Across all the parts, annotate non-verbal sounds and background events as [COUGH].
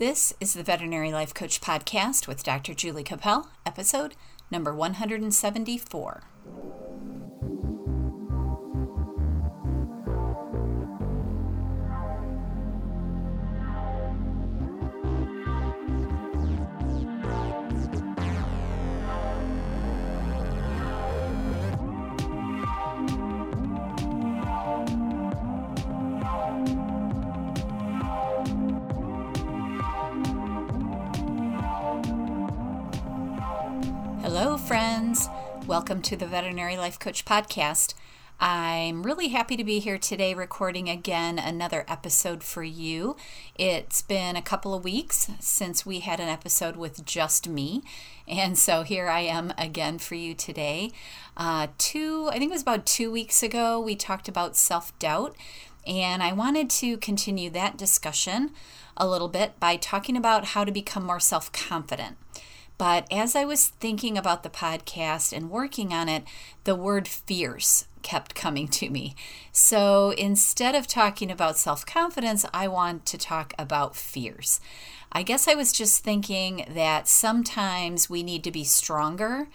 This is the Veterinary Life Coach Podcast with Dr. Julie Capel, episode number 174. Welcome to the Veterinary Life Coach Podcast. I'm really happy to be here today recording again another episode for you. It's been a couple of weeks since we had an episode with just me, and so here I am again for you today. Uh, two, I think it was about two weeks ago, we talked about self doubt, and I wanted to continue that discussion a little bit by talking about how to become more self confident. But as I was thinking about the podcast and working on it, the word fierce kept coming to me. So instead of talking about self confidence, I want to talk about fears. I guess I was just thinking that sometimes we need to be stronger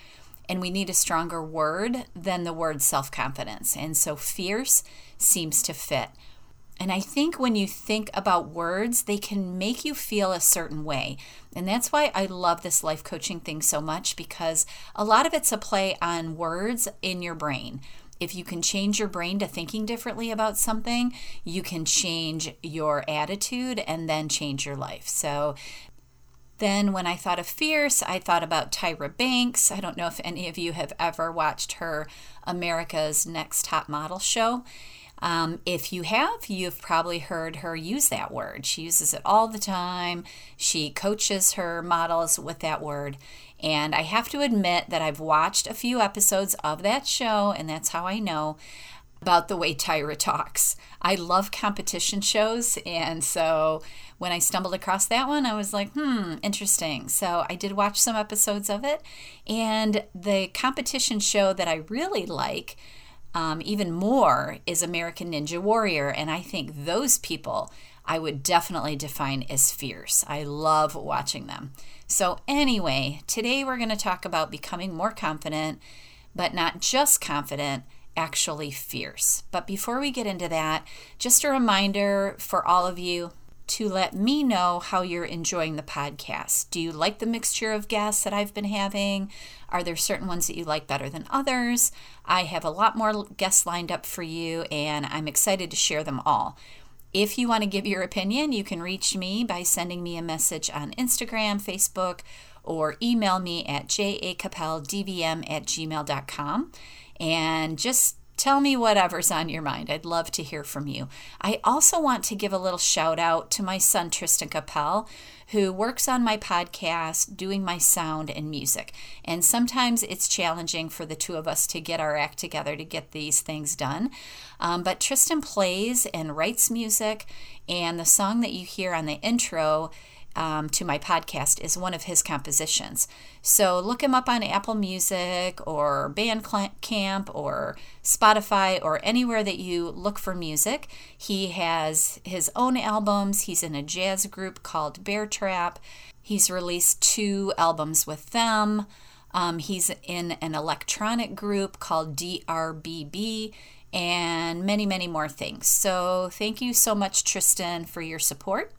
and we need a stronger word than the word self confidence. And so fierce seems to fit. And I think when you think about words, they can make you feel a certain way. And that's why I love this life coaching thing so much because a lot of it's a play on words in your brain. If you can change your brain to thinking differently about something, you can change your attitude and then change your life. So then, when I thought of fierce, I thought about Tyra Banks. I don't know if any of you have ever watched her America's Next Top Model show. Um, if you have, you've probably heard her use that word. She uses it all the time. She coaches her models with that word. And I have to admit that I've watched a few episodes of that show, and that's how I know about the way Tyra talks. I love competition shows, and so when I stumbled across that one, I was like, hmm, interesting. So I did watch some episodes of it, and the competition show that I really like um, even more is American Ninja Warrior. And I think those people I would definitely define as fierce. I love watching them. So, anyway, today we're going to talk about becoming more confident, but not just confident, actually fierce. But before we get into that, just a reminder for all of you to let me know how you're enjoying the podcast. Do you like the mixture of guests that I've been having? Are there certain ones that you like better than others? I have a lot more guests lined up for you, and I'm excited to share them all. If you want to give your opinion, you can reach me by sending me a message on Instagram, Facebook, or email me at jacapeldvm at gmail.com. And just Tell me whatever's on your mind. I'd love to hear from you. I also want to give a little shout out to my son, Tristan Capel, who works on my podcast doing my sound and music. And sometimes it's challenging for the two of us to get our act together to get these things done. Um, but Tristan plays and writes music, and the song that you hear on the intro um, to my podcast is one of his compositions. So look him up on Apple Music or Bandcamp or Spotify or anywhere that you look for music. He has his own albums. He's in a jazz group called Bear Trap. He's released two albums with them. Um, he's in an electronic group called DRBB and many, many more things. So, thank you so much, Tristan, for your support.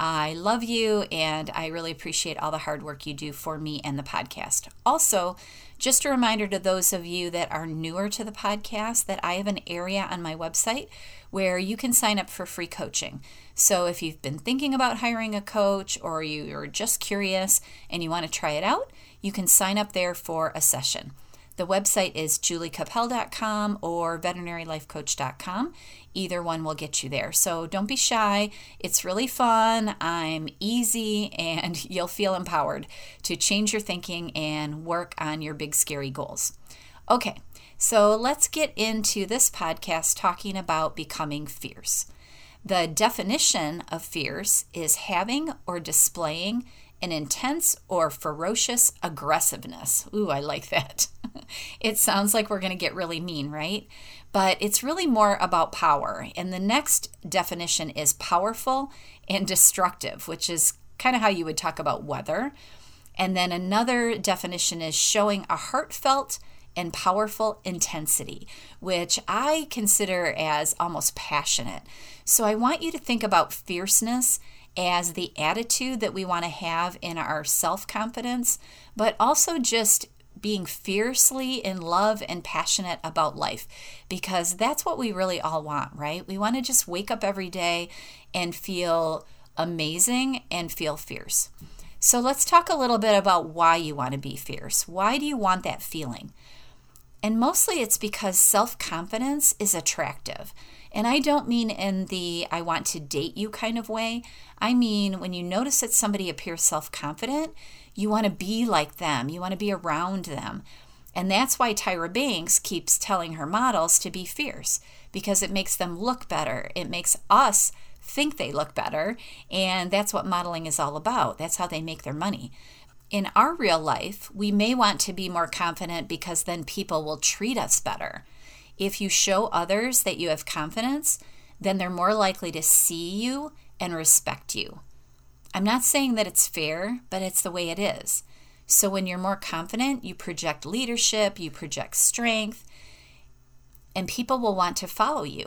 I love you and I really appreciate all the hard work you do for me and the podcast. Also, just a reminder to those of you that are newer to the podcast that I have an area on my website where you can sign up for free coaching. So if you've been thinking about hiring a coach or you're just curious and you want to try it out, you can sign up there for a session. The website is juliecapel.com or veterinarylifecoach.com. Either one will get you there. So don't be shy. It's really fun. I'm easy, and [LAUGHS] you'll feel empowered to change your thinking and work on your big, scary goals. Okay, so let's get into this podcast talking about becoming fierce. The definition of fierce is having or displaying an intense or ferocious aggressiveness. Ooh, I like that. [LAUGHS] it sounds like we're going to get really mean, right? But it's really more about power. And the next definition is powerful and destructive, which is kind of how you would talk about weather. And then another definition is showing a heartfelt and powerful intensity, which I consider as almost passionate. So I want you to think about fierceness as the attitude that we want to have in our self confidence, but also just being fiercely in love and passionate about life because that's what we really all want, right? We want to just wake up every day and feel amazing and feel fierce. So let's talk a little bit about why you want to be fierce. Why do you want that feeling? And mostly it's because self confidence is attractive. And I don't mean in the I want to date you kind of way. I mean when you notice that somebody appears self confident, you want to be like them, you want to be around them. And that's why Tyra Banks keeps telling her models to be fierce because it makes them look better. It makes us think they look better. And that's what modeling is all about. That's how they make their money. In our real life, we may want to be more confident because then people will treat us better. If you show others that you have confidence, then they're more likely to see you and respect you. I'm not saying that it's fair, but it's the way it is. So when you're more confident, you project leadership, you project strength, and people will want to follow you.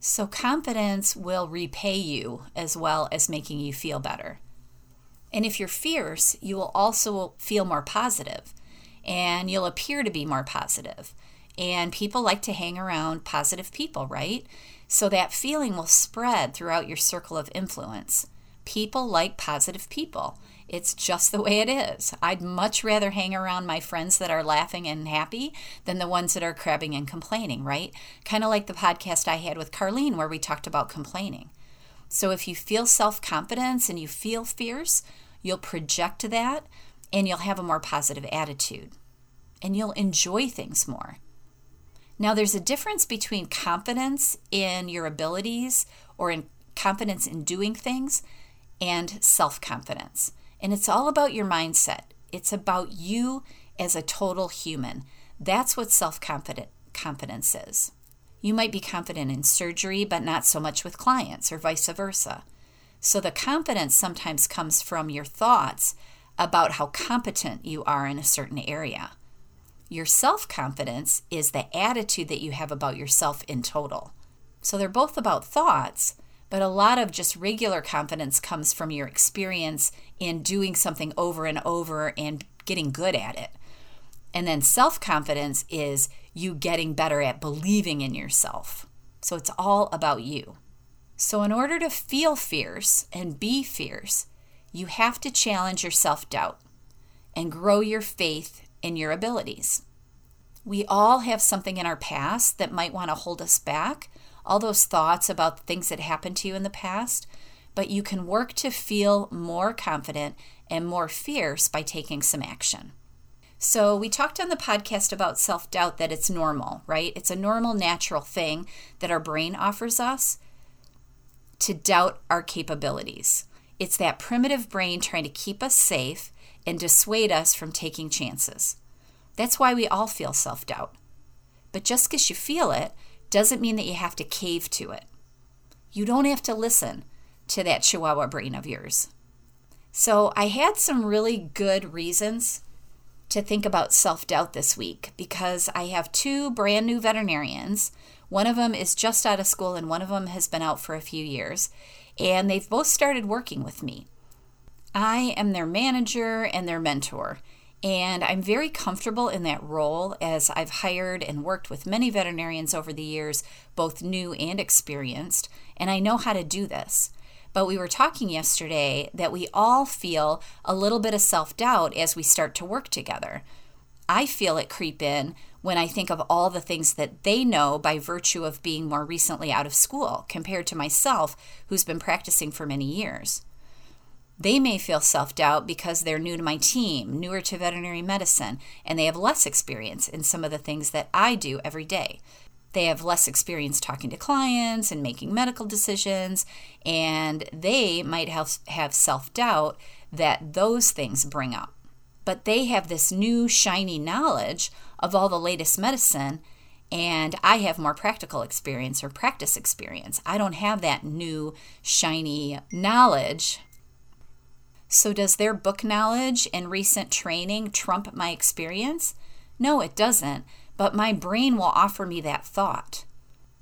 So confidence will repay you as well as making you feel better. And if you're fierce, you will also feel more positive and you'll appear to be more positive. And people like to hang around positive people, right? So that feeling will spread throughout your circle of influence. People like positive people. It's just the way it is. I'd much rather hang around my friends that are laughing and happy than the ones that are crabbing and complaining, right? Kind of like the podcast I had with Carlene where we talked about complaining. So if you feel self confidence and you feel fierce, you'll project that and you'll have a more positive attitude and you'll enjoy things more. Now, there's a difference between confidence in your abilities or in confidence in doing things and self confidence. And it's all about your mindset, it's about you as a total human. That's what self confidence is. You might be confident in surgery, but not so much with clients, or vice versa. So the confidence sometimes comes from your thoughts about how competent you are in a certain area. Your self confidence is the attitude that you have about yourself in total. So they're both about thoughts, but a lot of just regular confidence comes from your experience in doing something over and over and getting good at it. And then self confidence is you getting better at believing in yourself. So it's all about you. So, in order to feel fierce and be fierce, you have to challenge your self doubt and grow your faith in your abilities. We all have something in our past that might want to hold us back all those thoughts about things that happened to you in the past, but you can work to feel more confident and more fierce by taking some action. So, we talked on the podcast about self doubt that it's normal, right? It's a normal, natural thing that our brain offers us to doubt our capabilities. It's that primitive brain trying to keep us safe and dissuade us from taking chances. That's why we all feel self doubt. But just because you feel it doesn't mean that you have to cave to it. You don't have to listen to that chihuahua brain of yours. So, I had some really good reasons to think about self doubt this week because I have two brand new veterinarians. One of them is just out of school, and one of them has been out for a few years, and they've both started working with me. I am their manager and their mentor, and I'm very comfortable in that role as I've hired and worked with many veterinarians over the years, both new and experienced, and I know how to do this. But we were talking yesterday that we all feel a little bit of self doubt as we start to work together. I feel it creep in when I think of all the things that they know by virtue of being more recently out of school compared to myself, who's been practicing for many years. They may feel self doubt because they're new to my team, newer to veterinary medicine, and they have less experience in some of the things that I do every day. They have less experience talking to clients and making medical decisions, and they might have, have self doubt that those things bring up. But they have this new, shiny knowledge of all the latest medicine, and I have more practical experience or practice experience. I don't have that new, shiny knowledge So, does their book knowledge and recent training trump my experience? No, it doesn't, but my brain will offer me that thought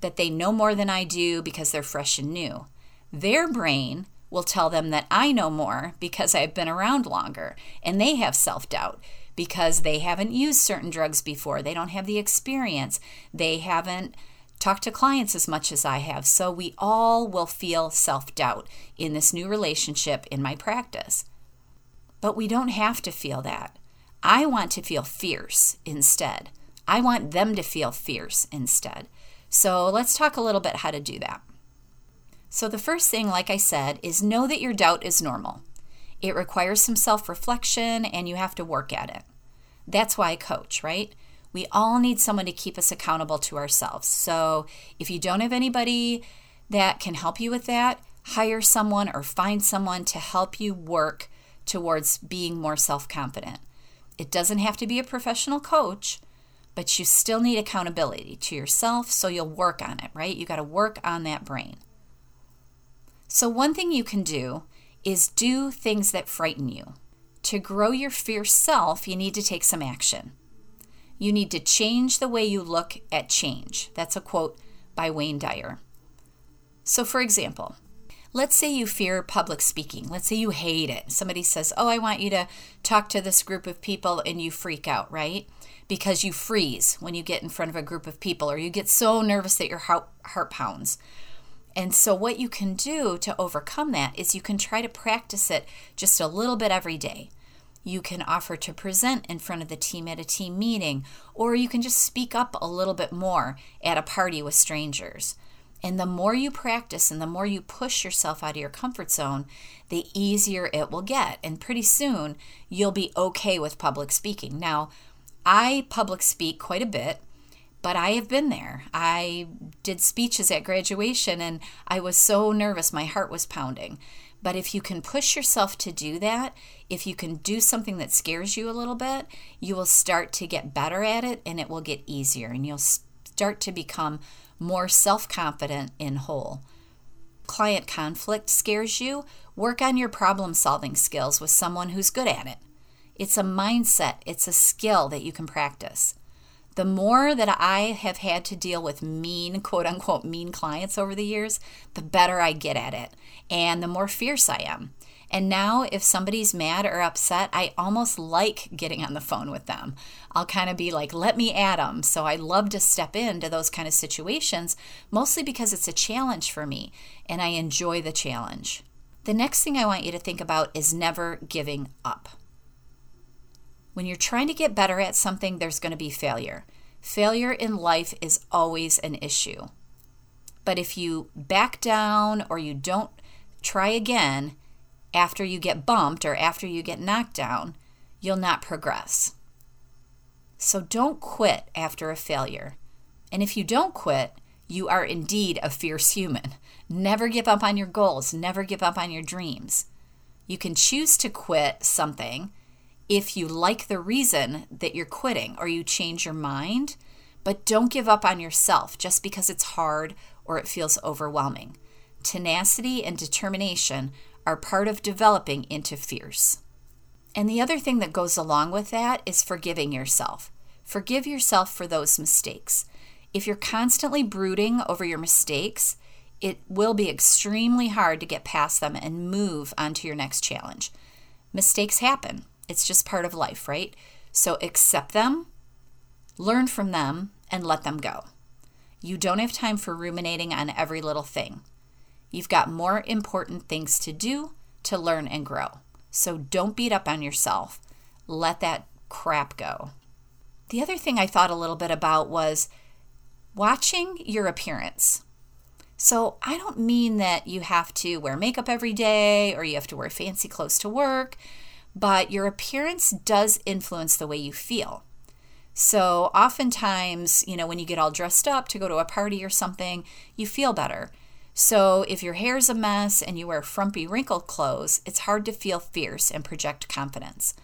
that they know more than I do because they're fresh and new. Their brain will tell them that I know more because I've been around longer and they have self doubt because they haven't used certain drugs before. They don't have the experience. They haven't talked to clients as much as I have. So we all will feel self doubt in this new relationship in my practice. But we don't have to feel that. I want to feel fierce instead. I want them to feel fierce instead. So let's talk a little bit how to do that. So, the first thing, like I said, is know that your doubt is normal. It requires some self reflection and you have to work at it. That's why I coach, right? We all need someone to keep us accountable to ourselves. So, if you don't have anybody that can help you with that, hire someone or find someone to help you work towards being more self confident. It doesn't have to be a professional coach, but you still need accountability to yourself, so you'll work on it, right? You got to work on that brain. So, one thing you can do is do things that frighten you. To grow your fierce self, you need to take some action. You need to change the way you look at change. That's a quote by Wayne Dyer. So, for example, let's say you fear public speaking. Let's say you hate it. Somebody says, Oh, I want you to talk to this group of people, and you freak out, right? Because you freeze when you get in front of a group of people, or you get so nervous that your heart, heart pounds. And so, what you can do to overcome that is you can try to practice it just a little bit every day. You can offer to present in front of the team at a team meeting, or you can just speak up a little bit more at a party with strangers. And the more you practice and the more you push yourself out of your comfort zone, the easier it will get. And pretty soon, you'll be okay with public speaking. Now, I public speak quite a bit but I have been there. I did speeches at graduation and I was so nervous, my heart was pounding. But if you can push yourself to do that, if you can do something that scares you a little bit, you will start to get better at it and it will get easier and you'll start to become more self confident and whole. Client conflict scares you, work on your problem solving skills with someone who's good at it. It's a mindset, it's a skill that you can practice the more that I have had to deal with mean, quote unquote, mean clients over the years, the better I get at it and the more fierce I am. And now, if somebody's mad or upset, I almost like getting on the phone with them. I'll kind of be like, let me at them. So I love to step into those kind of situations, mostly because it's a challenge for me and I enjoy the challenge. The next thing I want you to think about is never giving up. When you're trying to get better at something, there's going to be failure. Failure in life is always an issue. But if you back down or you don't try again after you get bumped or after you get knocked down, you'll not progress. So don't quit after a failure. And if you don't quit, you are indeed a fierce human. Never give up on your goals, never give up on your dreams. You can choose to quit something if you like the reason that you're quitting or you change your mind, but don't give up on yourself just because it's hard or it feels overwhelming. Tenacity and determination are part of developing into fierce. And the other thing that goes along with that is forgiving yourself. Forgive yourself for those mistakes. If you're constantly brooding over your mistakes, it will be extremely hard to get past them and move on to your next challenge. Mistakes happen. It's just part of life, right? So accept them, learn from them, and let them go. You don't have time for ruminating on every little thing. You've got more important things to do to learn and grow. So don't beat up on yourself. Let that crap go. The other thing I thought a little bit about was watching your appearance. So I don't mean that you have to wear makeup every day or you have to wear fancy clothes to work but your appearance does influence the way you feel. So, oftentimes, you know, when you get all dressed up to go to a party or something, you feel better. So, if your hair's a mess and you wear frumpy, wrinkled clothes, it's hard to feel fierce and project confidence.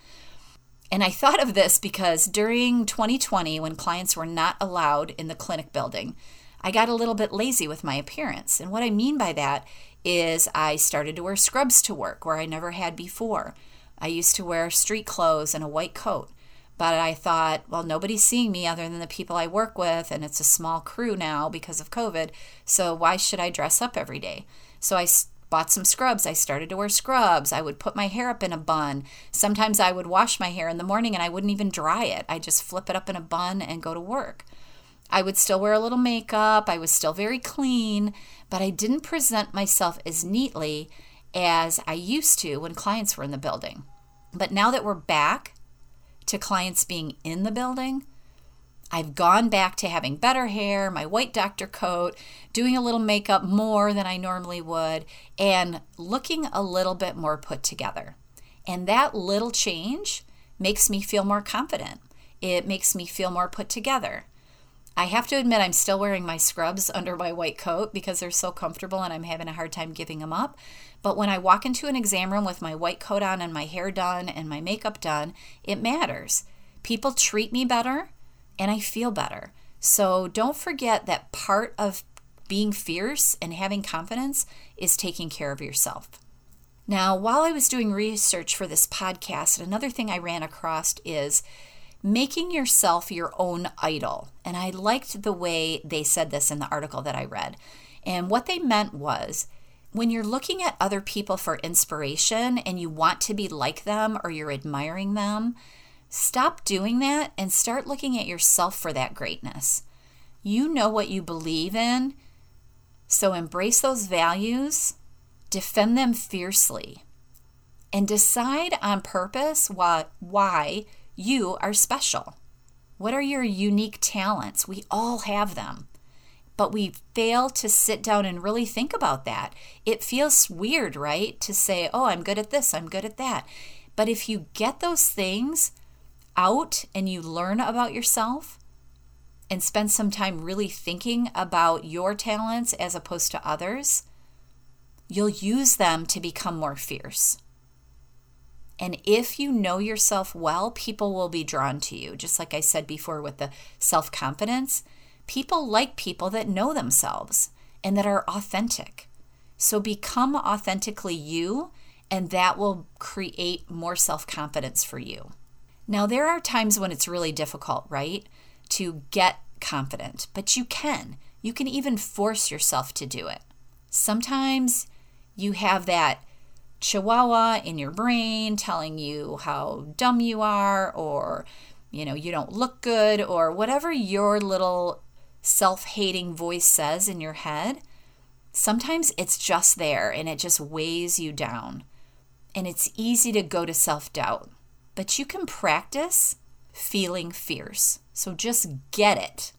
And I thought of this because during 2020, when clients were not allowed in the clinic building, I got a little bit lazy with my appearance. And what I mean by that is I started to wear scrubs to work where I never had before. I used to wear street clothes and a white coat. But I thought, well, nobody's seeing me other than the people I work with, and it's a small crew now because of COVID. So why should I dress up every day? So I bought some scrubs. I started to wear scrubs. I would put my hair up in a bun. Sometimes I would wash my hair in the morning and I wouldn't even dry it. I just flip it up in a bun and go to work. I would still wear a little makeup. I was still very clean, but I didn't present myself as neatly as I used to when clients were in the building. But now that we're back to clients being in the building, I've gone back to having better hair, my white doctor coat, doing a little makeup more than I normally would, and looking a little bit more put together. And that little change makes me feel more confident. It makes me feel more put together. I have to admit, I'm still wearing my scrubs under my white coat because they're so comfortable and I'm having a hard time giving them up. But when I walk into an exam room with my white coat on and my hair done and my makeup done, it matters. People treat me better and I feel better. So don't forget that part of being fierce and having confidence is taking care of yourself. Now, while I was doing research for this podcast, another thing I ran across is making yourself your own idol. And I liked the way they said this in the article that I read. And what they meant was when you're looking at other people for inspiration and you want to be like them or you're admiring them, stop doing that and start looking at yourself for that greatness. You know what you believe in, so embrace those values, defend them fiercely, and decide on purpose why, why you are special. What are your unique talents? We all have them. But we fail to sit down and really think about that. It feels weird, right? To say, oh, I'm good at this, I'm good at that. But if you get those things out and you learn about yourself and spend some time really thinking about your talents as opposed to others, you'll use them to become more fierce. And if you know yourself well, people will be drawn to you. Just like I said before with the self confidence, people like people that know themselves and that are authentic. So become authentically you, and that will create more self confidence for you. Now, there are times when it's really difficult, right, to get confident, but you can. You can even force yourself to do it. Sometimes you have that chihuahua in your brain telling you how dumb you are or you know you don't look good or whatever your little self-hating voice says in your head sometimes it's just there and it just weighs you down. And it's easy to go to self-doubt but you can practice feeling fierce. So just get it.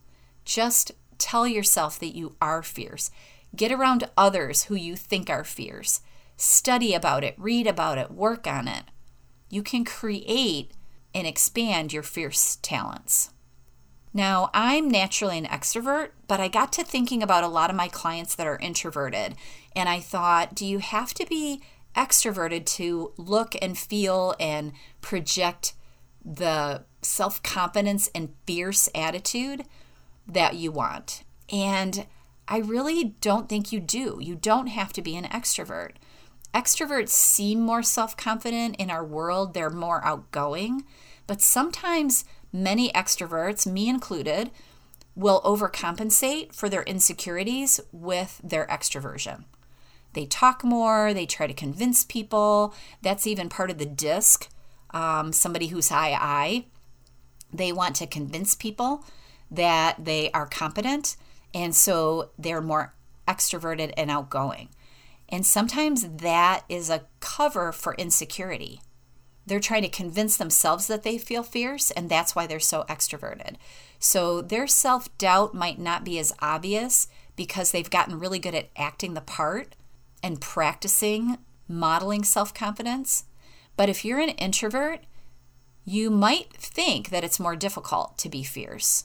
Just tell yourself that you are fierce. Get around others who you think are fierce Study about it, read about it, work on it. You can create and expand your fierce talents. Now, I'm naturally an extrovert, but I got to thinking about a lot of my clients that are introverted. And I thought, do you have to be extroverted to look and feel and project the self confidence and fierce attitude that you want? And I really don't think you do. You don't have to be an extrovert. Extroverts seem more self confident in our world, they're more outgoing, but sometimes many extroverts, me included, will overcompensate for their insecurities with their extroversion. They talk more, they try to convince people. That's even part of the disc. Um, somebody who's high I, they want to convince people that they are competent, and so they're more extroverted and outgoing. And sometimes that is a cover for insecurity. They're trying to convince themselves that they feel fierce, and that's why they're so extroverted. So their self doubt might not be as obvious because they've gotten really good at acting the part and practicing modeling self confidence. But if you're an introvert, you might think that it's more difficult to be fierce.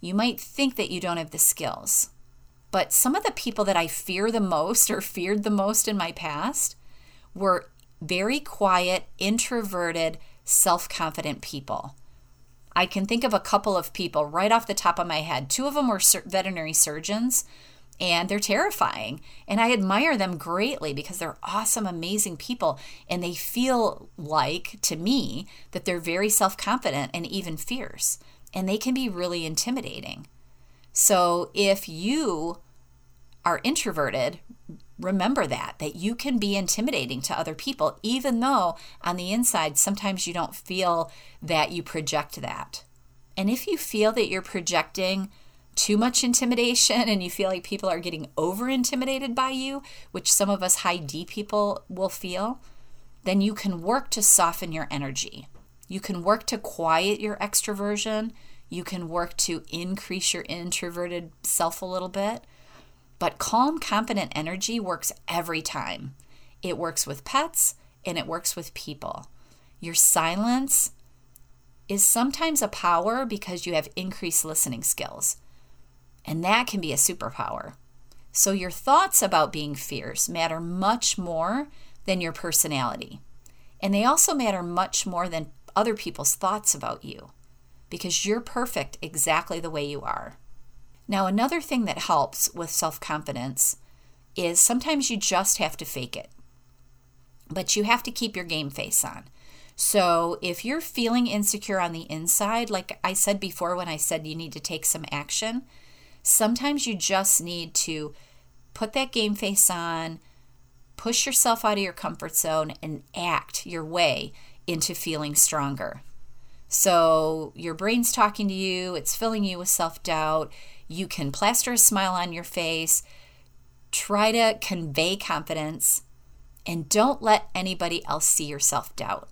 You might think that you don't have the skills. But some of the people that I fear the most or feared the most in my past were very quiet, introverted, self confident people. I can think of a couple of people right off the top of my head. Two of them were veterinary surgeons, and they're terrifying. And I admire them greatly because they're awesome, amazing people. And they feel like, to me, that they're very self confident and even fierce. And they can be really intimidating. So if you are introverted, remember that, that you can be intimidating to other people, even though on the inside, sometimes you don't feel that you project that. And if you feel that you're projecting too much intimidation [LAUGHS] and you feel like people are getting over intimidated by you, which some of us high D people will feel, then you can work to soften your energy. You can work to quiet your extroversion. You can work to increase your introverted self a little bit. But calm, confident energy works every time. It works with pets and it works with people. Your silence is sometimes a power because you have increased listening skills. And that can be a superpower. So your thoughts about being fierce matter much more than your personality. And they also matter much more than other people's thoughts about you because you're perfect exactly the way you are. Now, another thing that helps with self confidence is sometimes you just have to fake it, but you have to keep your game face on. So, if you're feeling insecure on the inside, like I said before when I said you need to take some action, sometimes you just need to put that game face on, push yourself out of your comfort zone, and act your way into feeling stronger. So, your brain's talking to you, it's filling you with self doubt you can plaster a smile on your face, try to convey confidence, and don't let anybody else see your self doubt.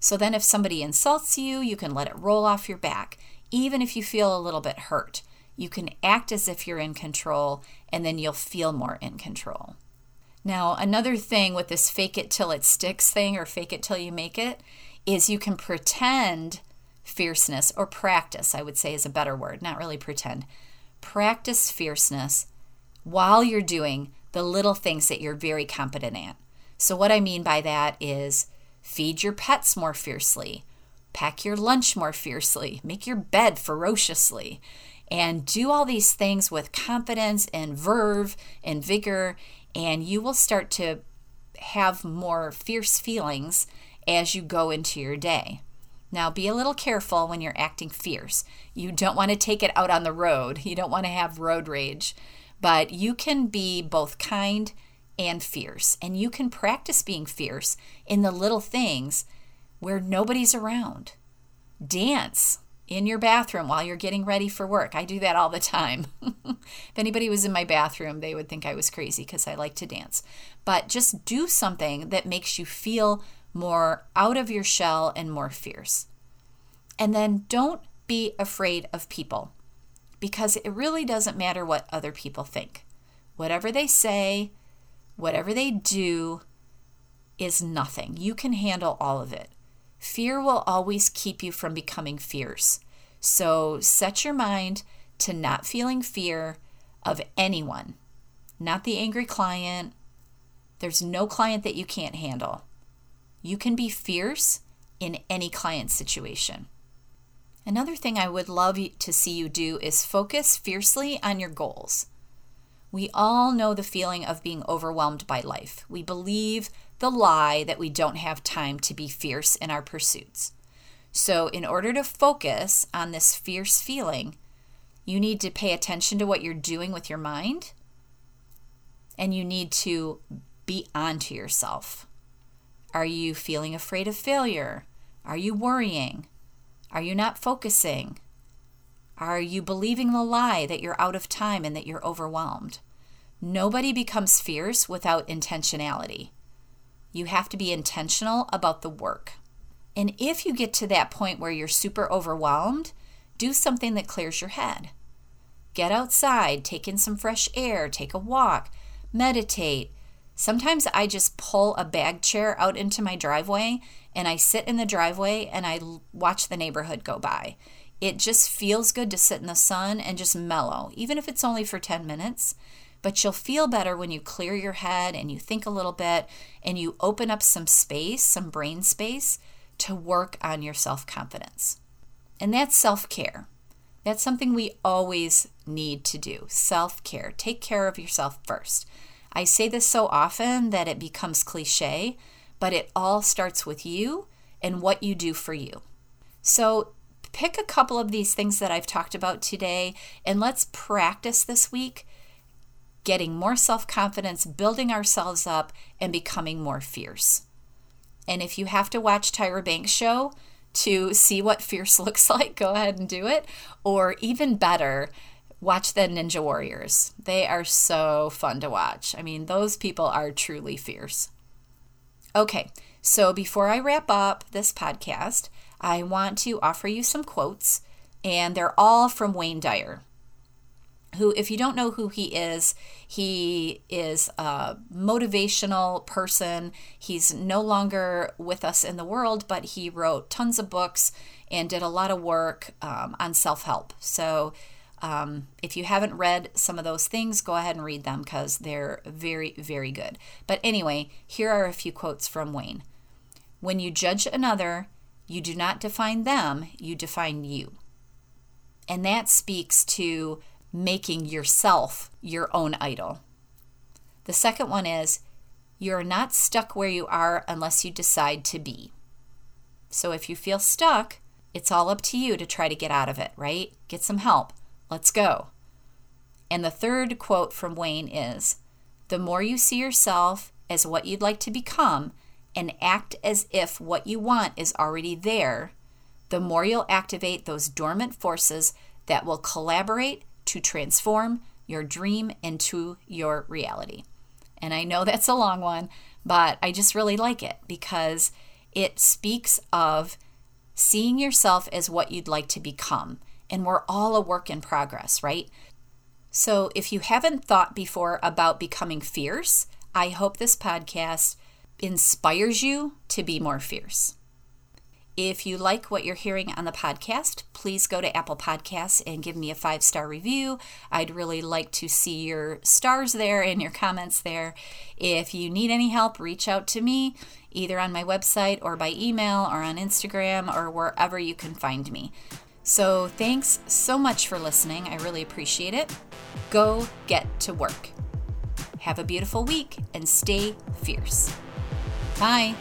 So then, if somebody insults you, you can let it roll off your back, even if you feel a little bit hurt. You can act as if you're in control, and then you'll feel more in control. Now, another thing with this fake it till it sticks thing or fake it till you make it is you can pretend fierceness or practice, I would say is a better word, not really pretend practice fierceness while you're doing the little things that you're very competent at. So, what I mean by that is feed your pets more fiercely, pack your lunch more fiercely, make your bed ferociously, and do all these things with confidence and verve and vigor, and you will start to have more fierce feelings as you go into your day. Now, be a little careful when you're acting fierce. You don't want to take it out on the road, you don't want to have road rage, but you can be both kind and fierce. And you can practice being fierce in the little things where nobody's around. Dance in your bathroom while you're getting ready for work. I do that all the time. [LAUGHS] if anybody was in my bathroom, they would think I was crazy because I like to dance. But just do something that makes you feel more out of your shell and more fierce. And then don't be afraid of people because it really doesn't matter what other people think. Whatever they say, whatever they do is nothing. You can handle all of it. Fear will always keep you from becoming fierce. So set your mind to not feeling fear of anyone, not the angry client. There's no client that you can't handle. You can be fierce in any client situation. Another thing I would love to see you do is focus fiercely on your goals. We all know the feeling of being overwhelmed by life. We believe the lie that we don't have time to be fierce in our pursuits. So, in order to focus on this fierce feeling, you need to pay attention to what you're doing with your mind and you need to be onto yourself. Are you feeling afraid of failure? Are you worrying? Are you not focusing? Are you believing the lie that you're out of time and that you're overwhelmed? Nobody becomes fierce without intentionality. You have to be intentional about the work. And if you get to that point where you're super overwhelmed, do something that clears your head. Get outside, take in some fresh air, take a walk, meditate, Sometimes I just pull a bag chair out into my driveway and I sit in the driveway and I watch the neighborhood go by. It just feels good to sit in the sun and just mellow, even if it's only for 10 minutes. But you'll feel better when you clear your head and you think a little bit and you open up some space, some brain space to work on your self confidence. And that's self care. That's something we always need to do self care. Take care of yourself first. I say this so often that it becomes cliche, but it all starts with you and what you do for you. So, pick a couple of these things that I've talked about today and let's practice this week getting more self confidence, building ourselves up, and becoming more fierce. And if you have to watch Tyra Banks' show to see what fierce [LAUGHS] looks like, go ahead and do it. Or even better, watch the Ninja Warriors. They are so fun to watch. I mean, those people are truly fierce. Okay, so before I wrap up this podcast, I want to offer you some quotes, and they're all from Wayne Dyer who, if you don't know who he is, he is a motivational person. He's no longer with us in the world, but he wrote tons of books and did a lot of work um, on self help. So, um, if you haven't read some of those things, go ahead and read them because they're very, very good. But anyway, here are a few quotes from Wayne When you judge another, you do not define them, you define you. And that speaks to making yourself your own idol. The second one is you're not stuck where you are unless you decide to be. So if you feel stuck, it's all up to you to try to get out of it, right? Get some help. Let's go. And the third quote from Wayne is The more you see yourself as what you'd like to become and act as if what you want is already there, the more you'll activate those dormant forces that will collaborate to transform your dream into your reality. And I know [LAUGHS] that's a long one, but I just really like it because it speaks of seeing yourself as what you'd like to become. And we're all a work in progress, right? So if you haven't thought before about becoming fierce, I hope this podcast inspires you to be more fierce. If you like what you're hearing on the podcast, please go to Apple Podcasts and give me a five star review. I'd really like to see your stars there and your comments there. If you need any help, reach out to me either on my website or by email or on Instagram or wherever you can find me. So, thanks so much for listening. I really appreciate it. Go get to work. Have a beautiful week and stay fierce. Bye.